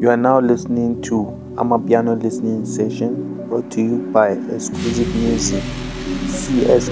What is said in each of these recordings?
You are now listening to Amapiano Listening Session brought to you by Exquisite MusiQ CS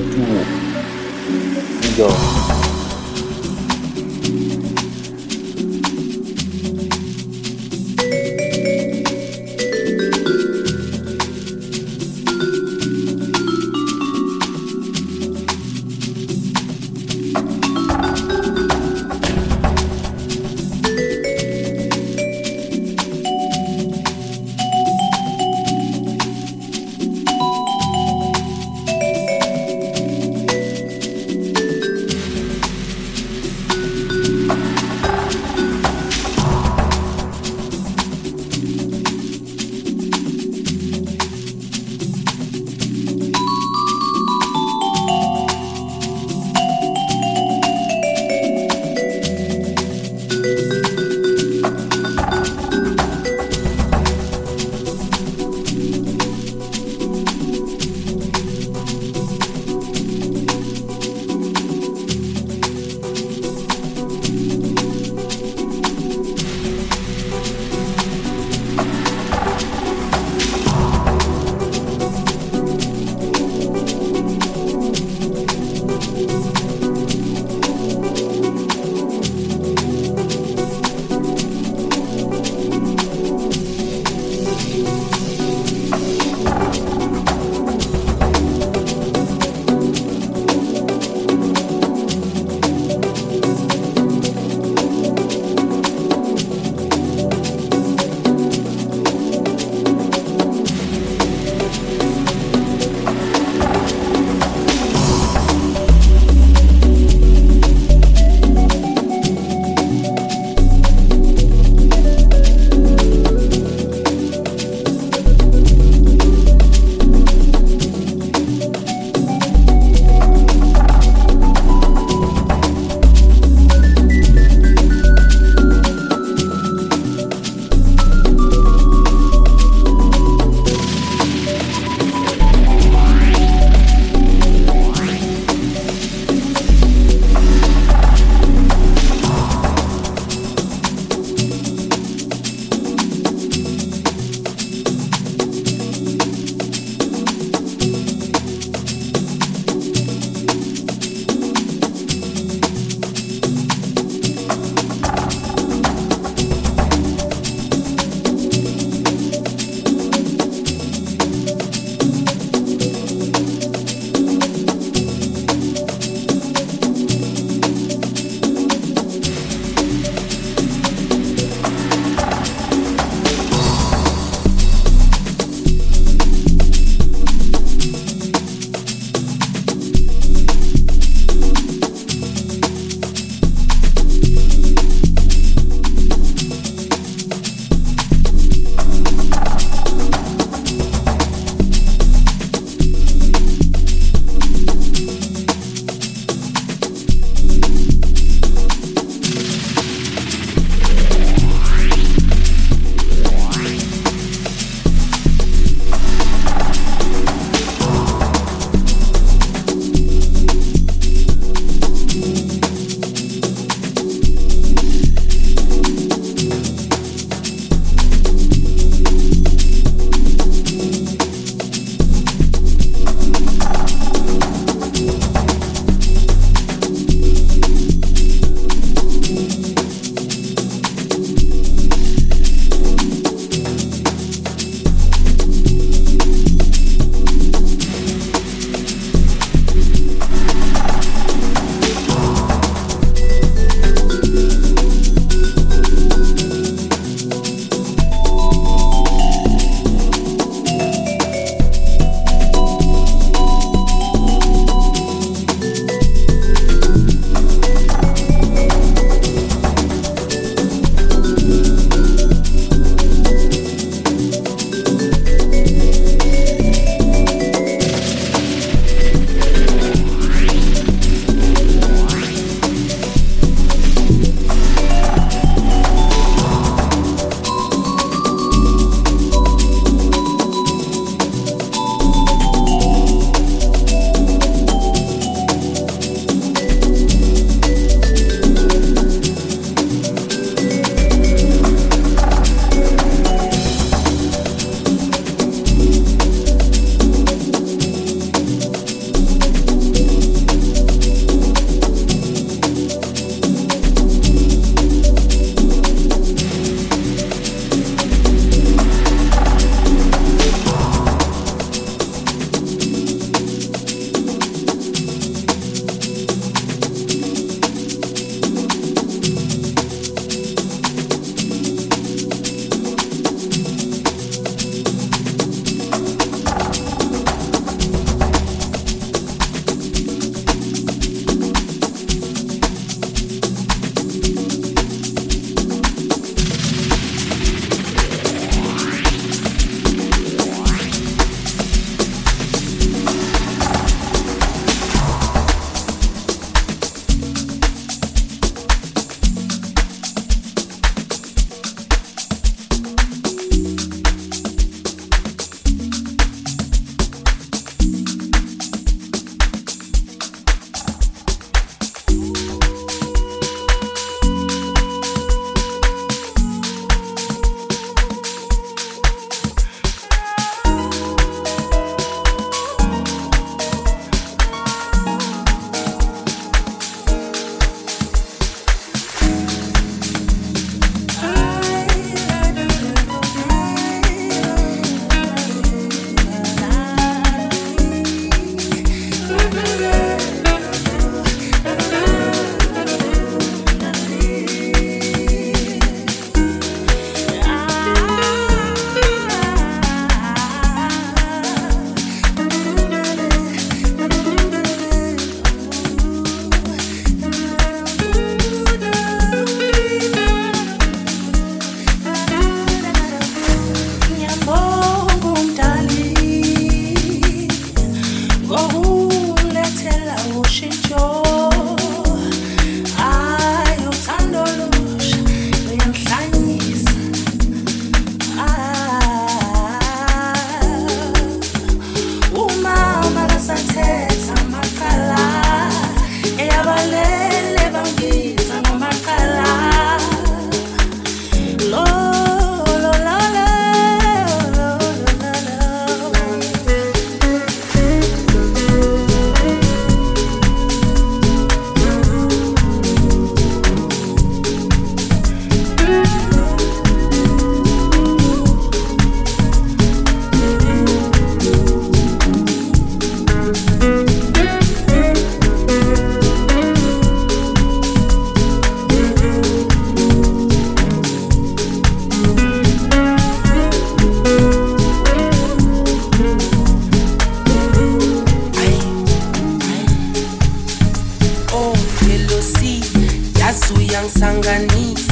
angisanganisi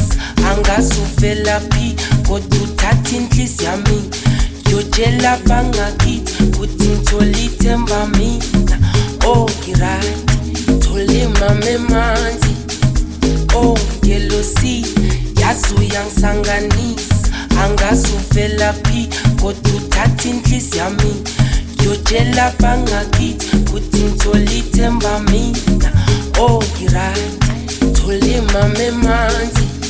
angasuvelaphi kodwa uthatha inhlizi yami. Ngiyotshela bangakithi kuthi ngithole ithemba mina ongirati oh, thole mama emanzi. Oh, Ongelosi yazi uyangisanganisa. Angasuvelaphi kodwa uthatha inhlizi yami. Ngiyotshela bangakithi kuthi ngithole ithemba mina ongirati oh, ngiright my mama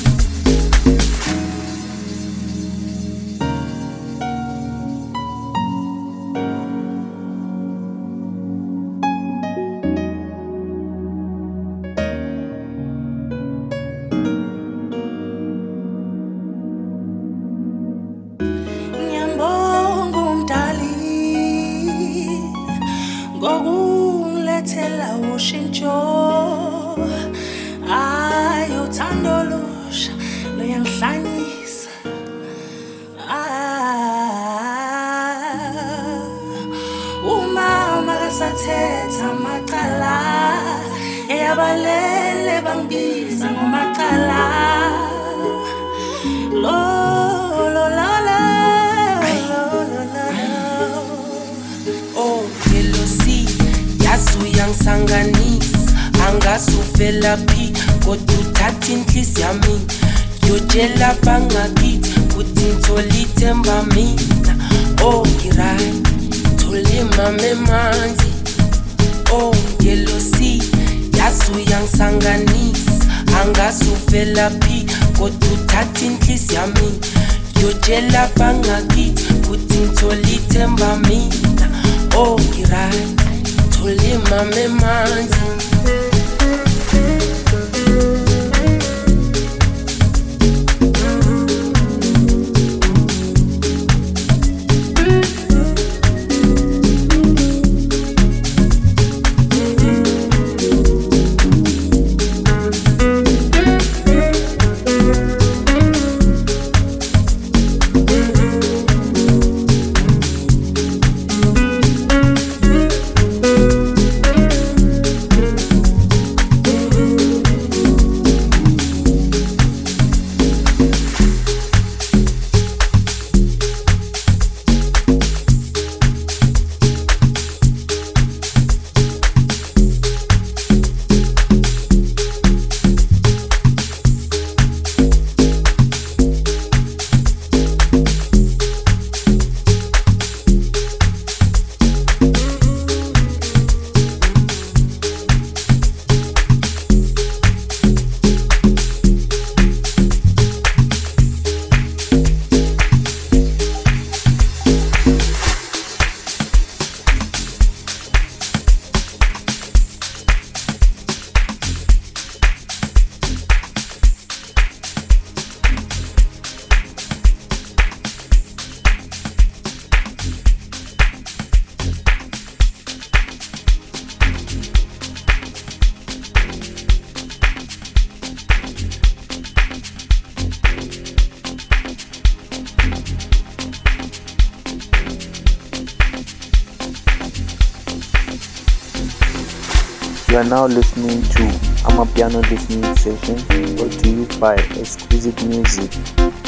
You are now listening to Amapiano Listening Session brought to you by Exquisite MusiQ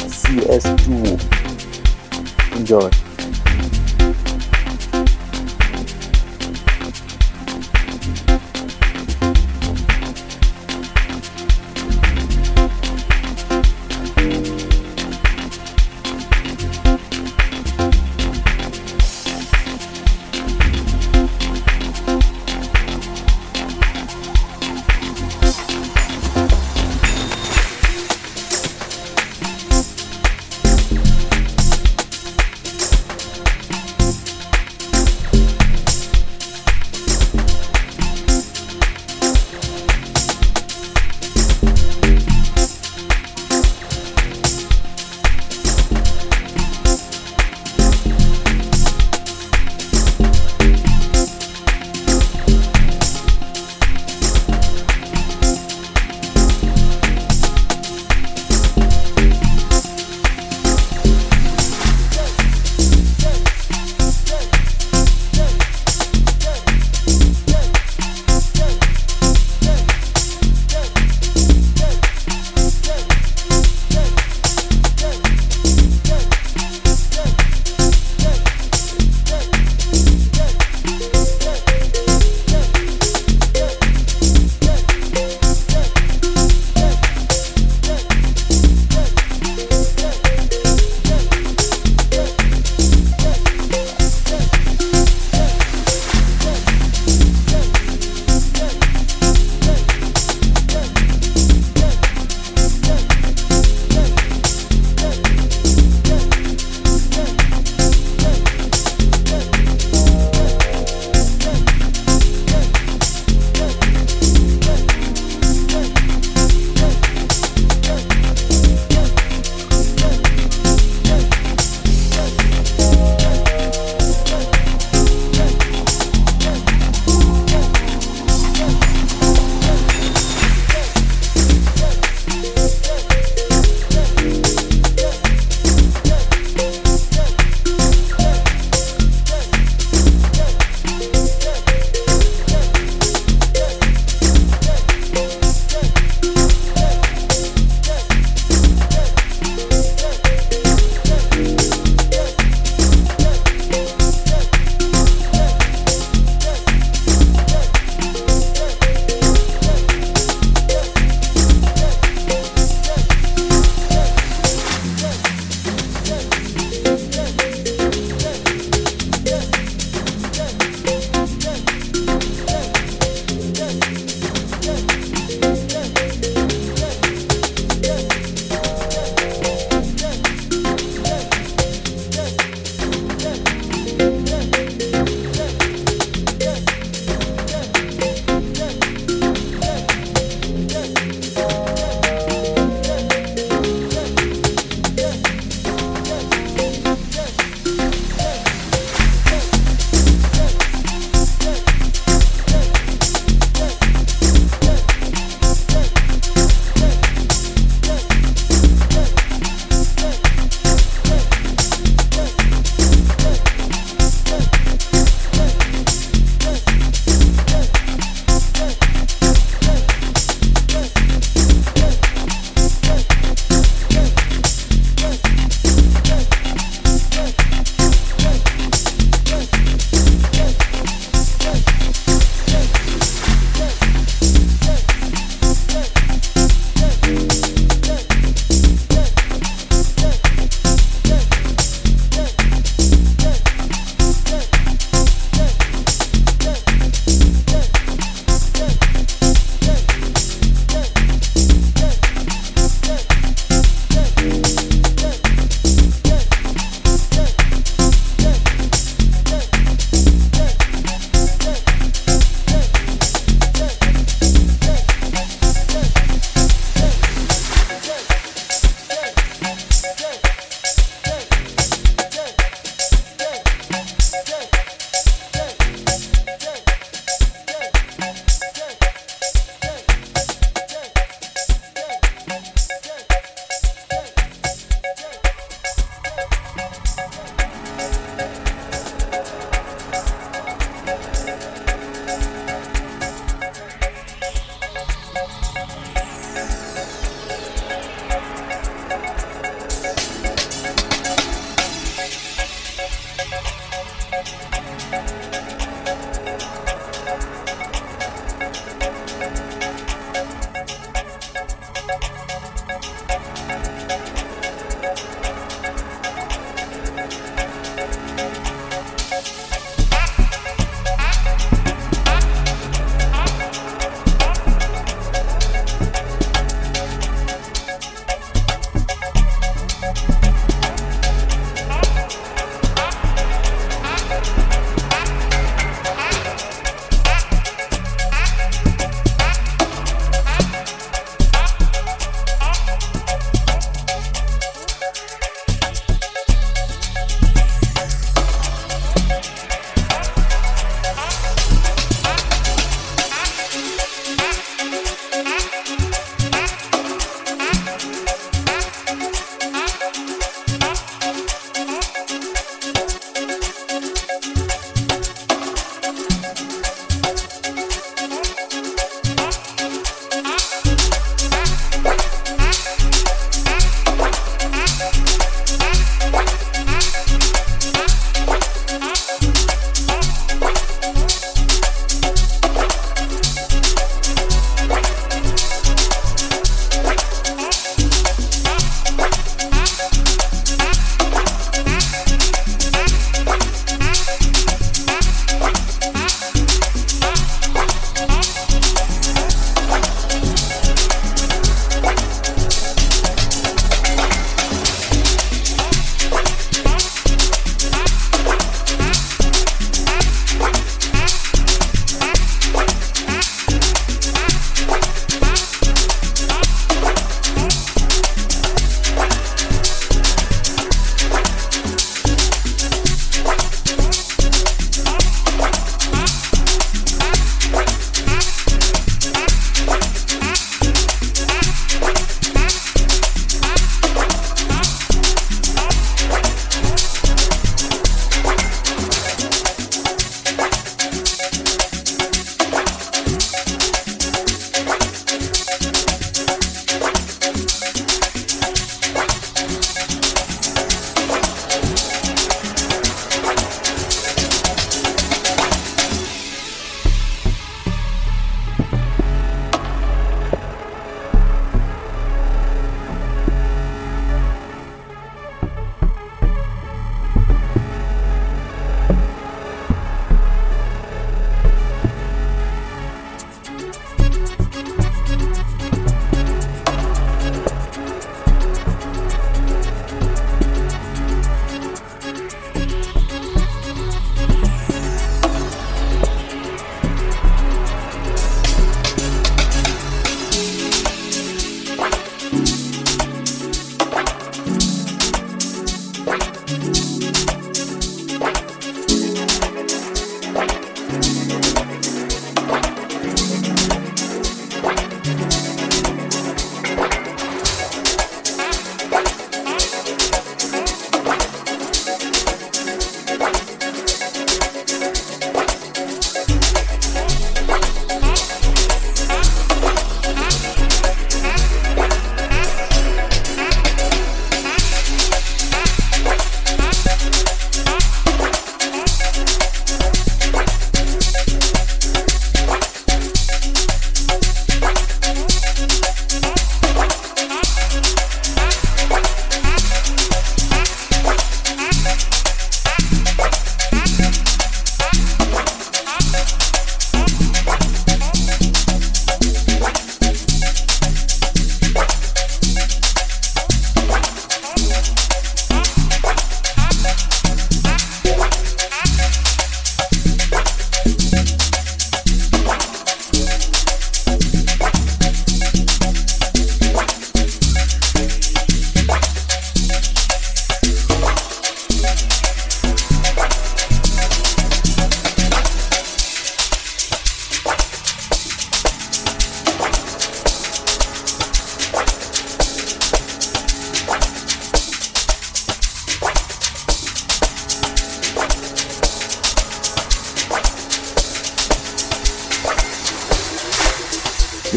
CS2. Enjoy.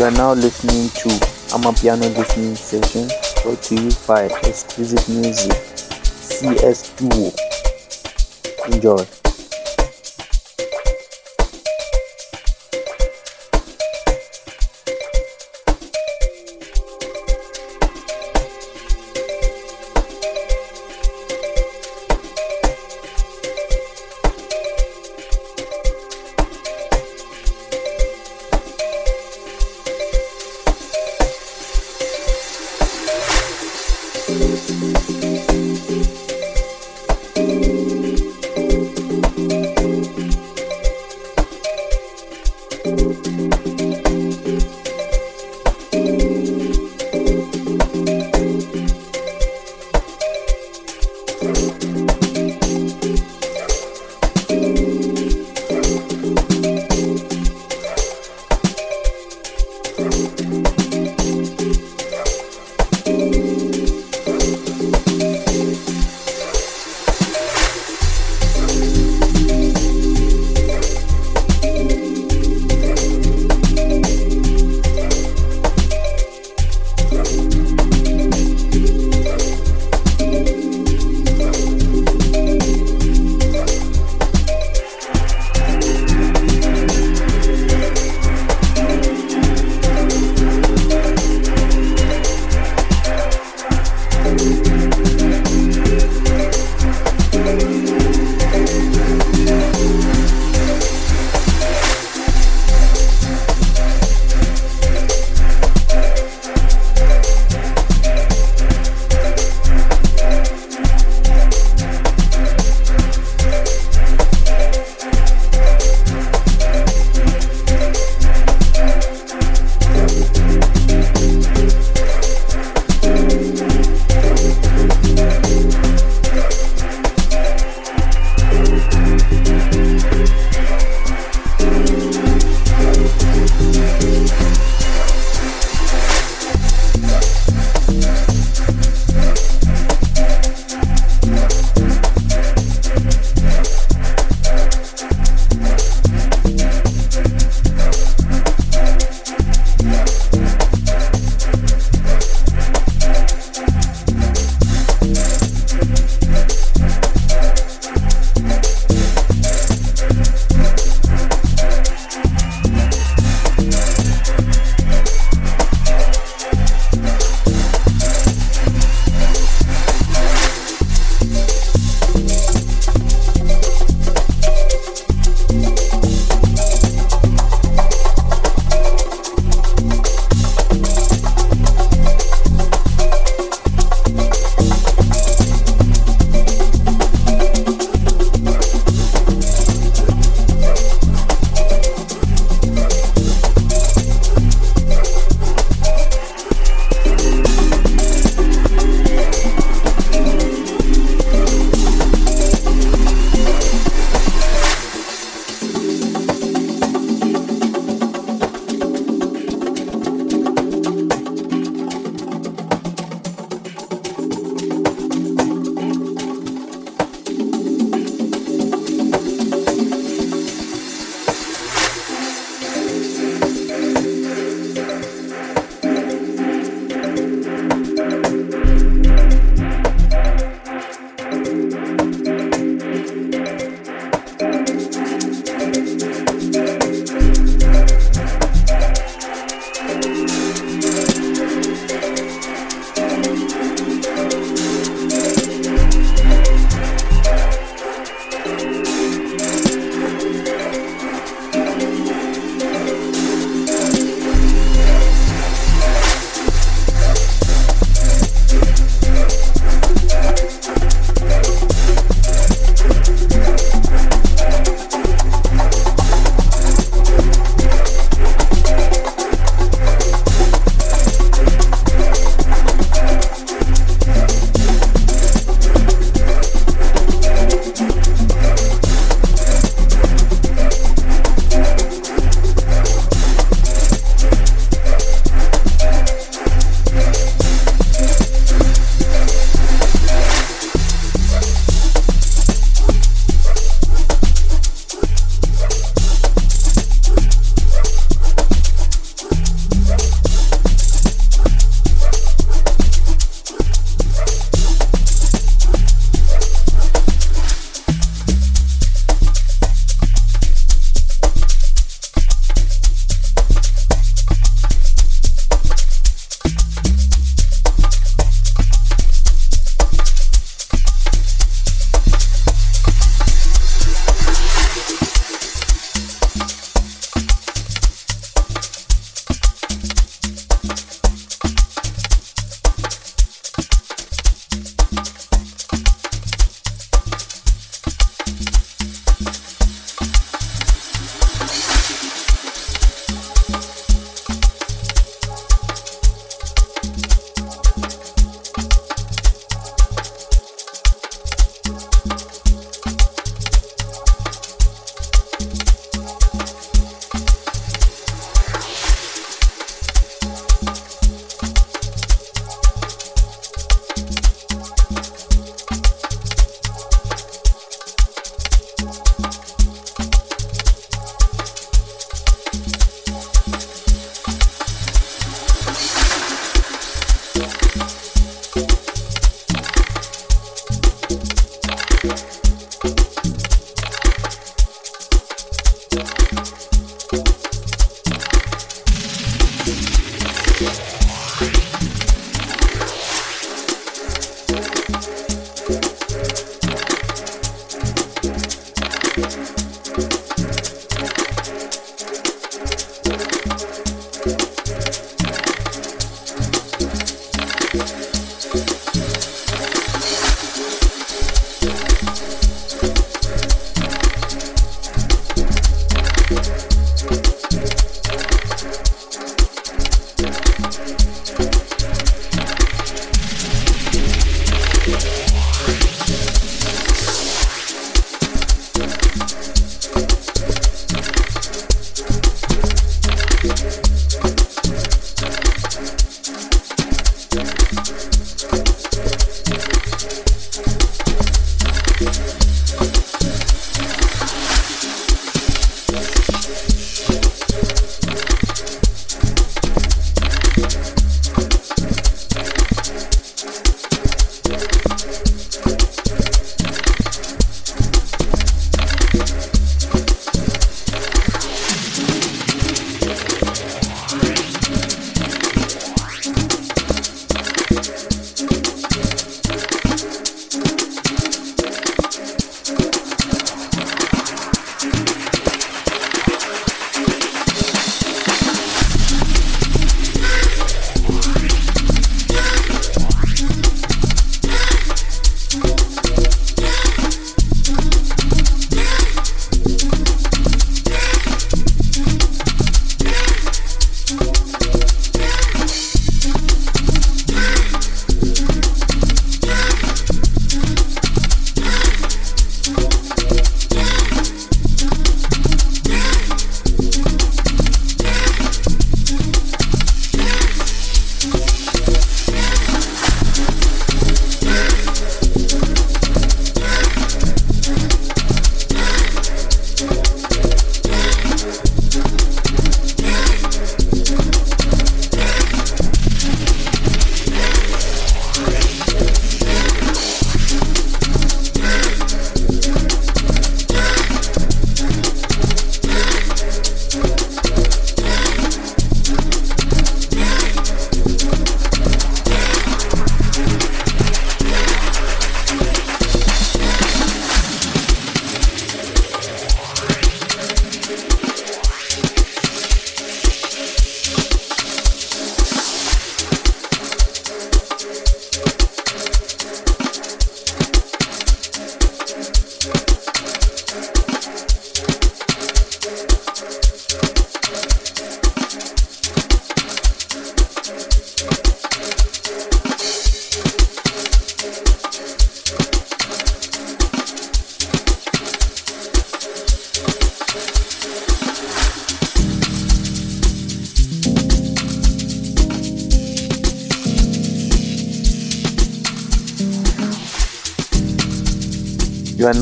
You are now listening to Amapiano listening session brought to you by Exquisite MusiQ CS Duo. Enjoy.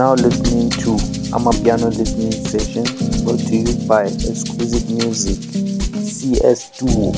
Now listening to Amapiano listening session brought to you by Exquisite MusiQ CS Duo.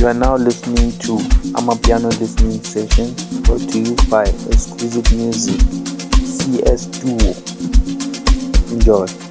Enjoy. are now listening to Amapiano Listening Session brought to you by Exquisite MusiQ CS Duo. Enjoy.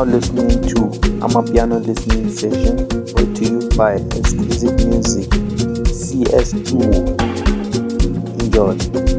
Now listening to Amapiano listening session brought to you by Exquisite MusiQ CS2. Enjoy.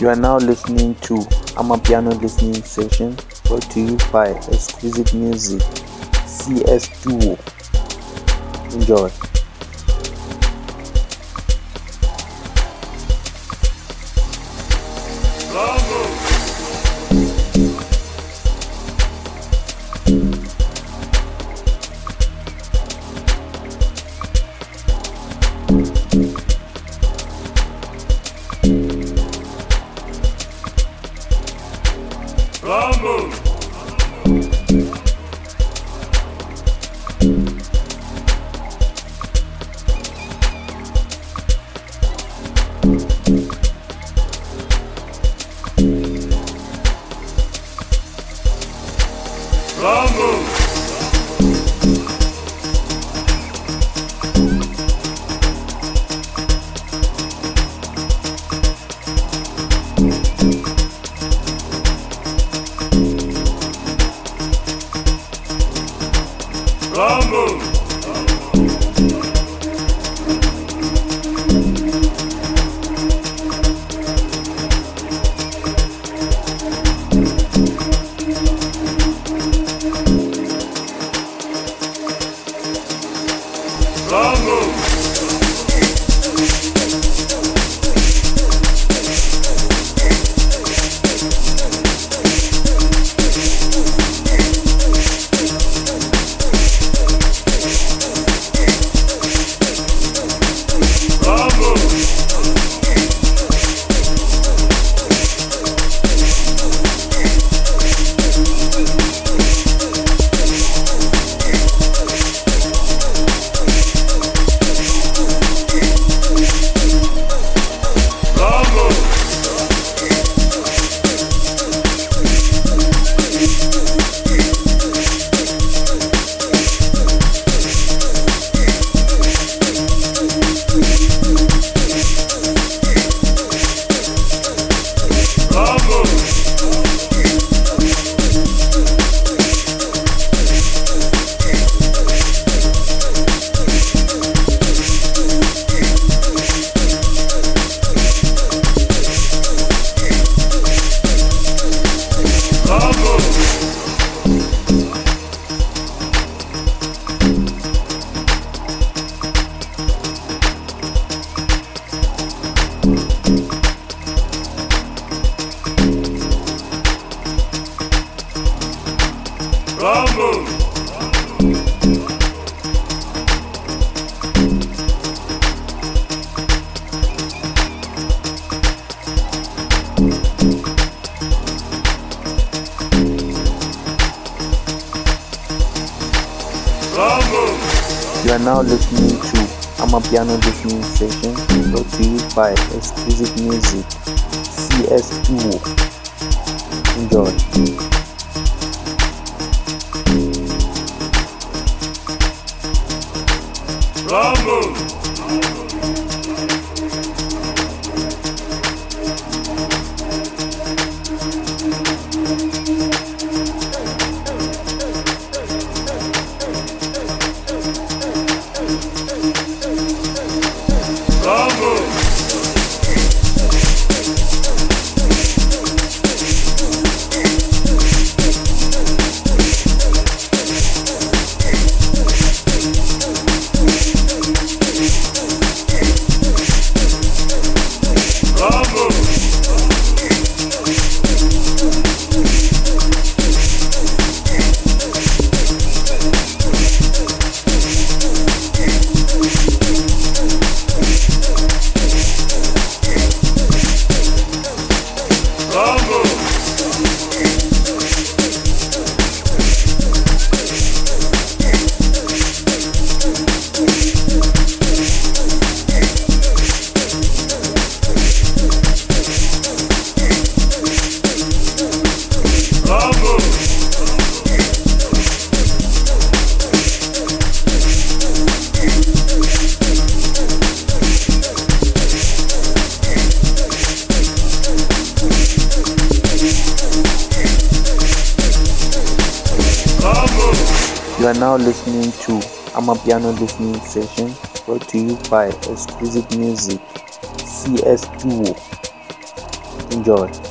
You are now listening to Amapiano listening session brought to you by Exquisite MusiQ CS Duo. Enjoy. Amapiano listening session brought to you by Exquisite MusiQ CS Duo. Enjoy.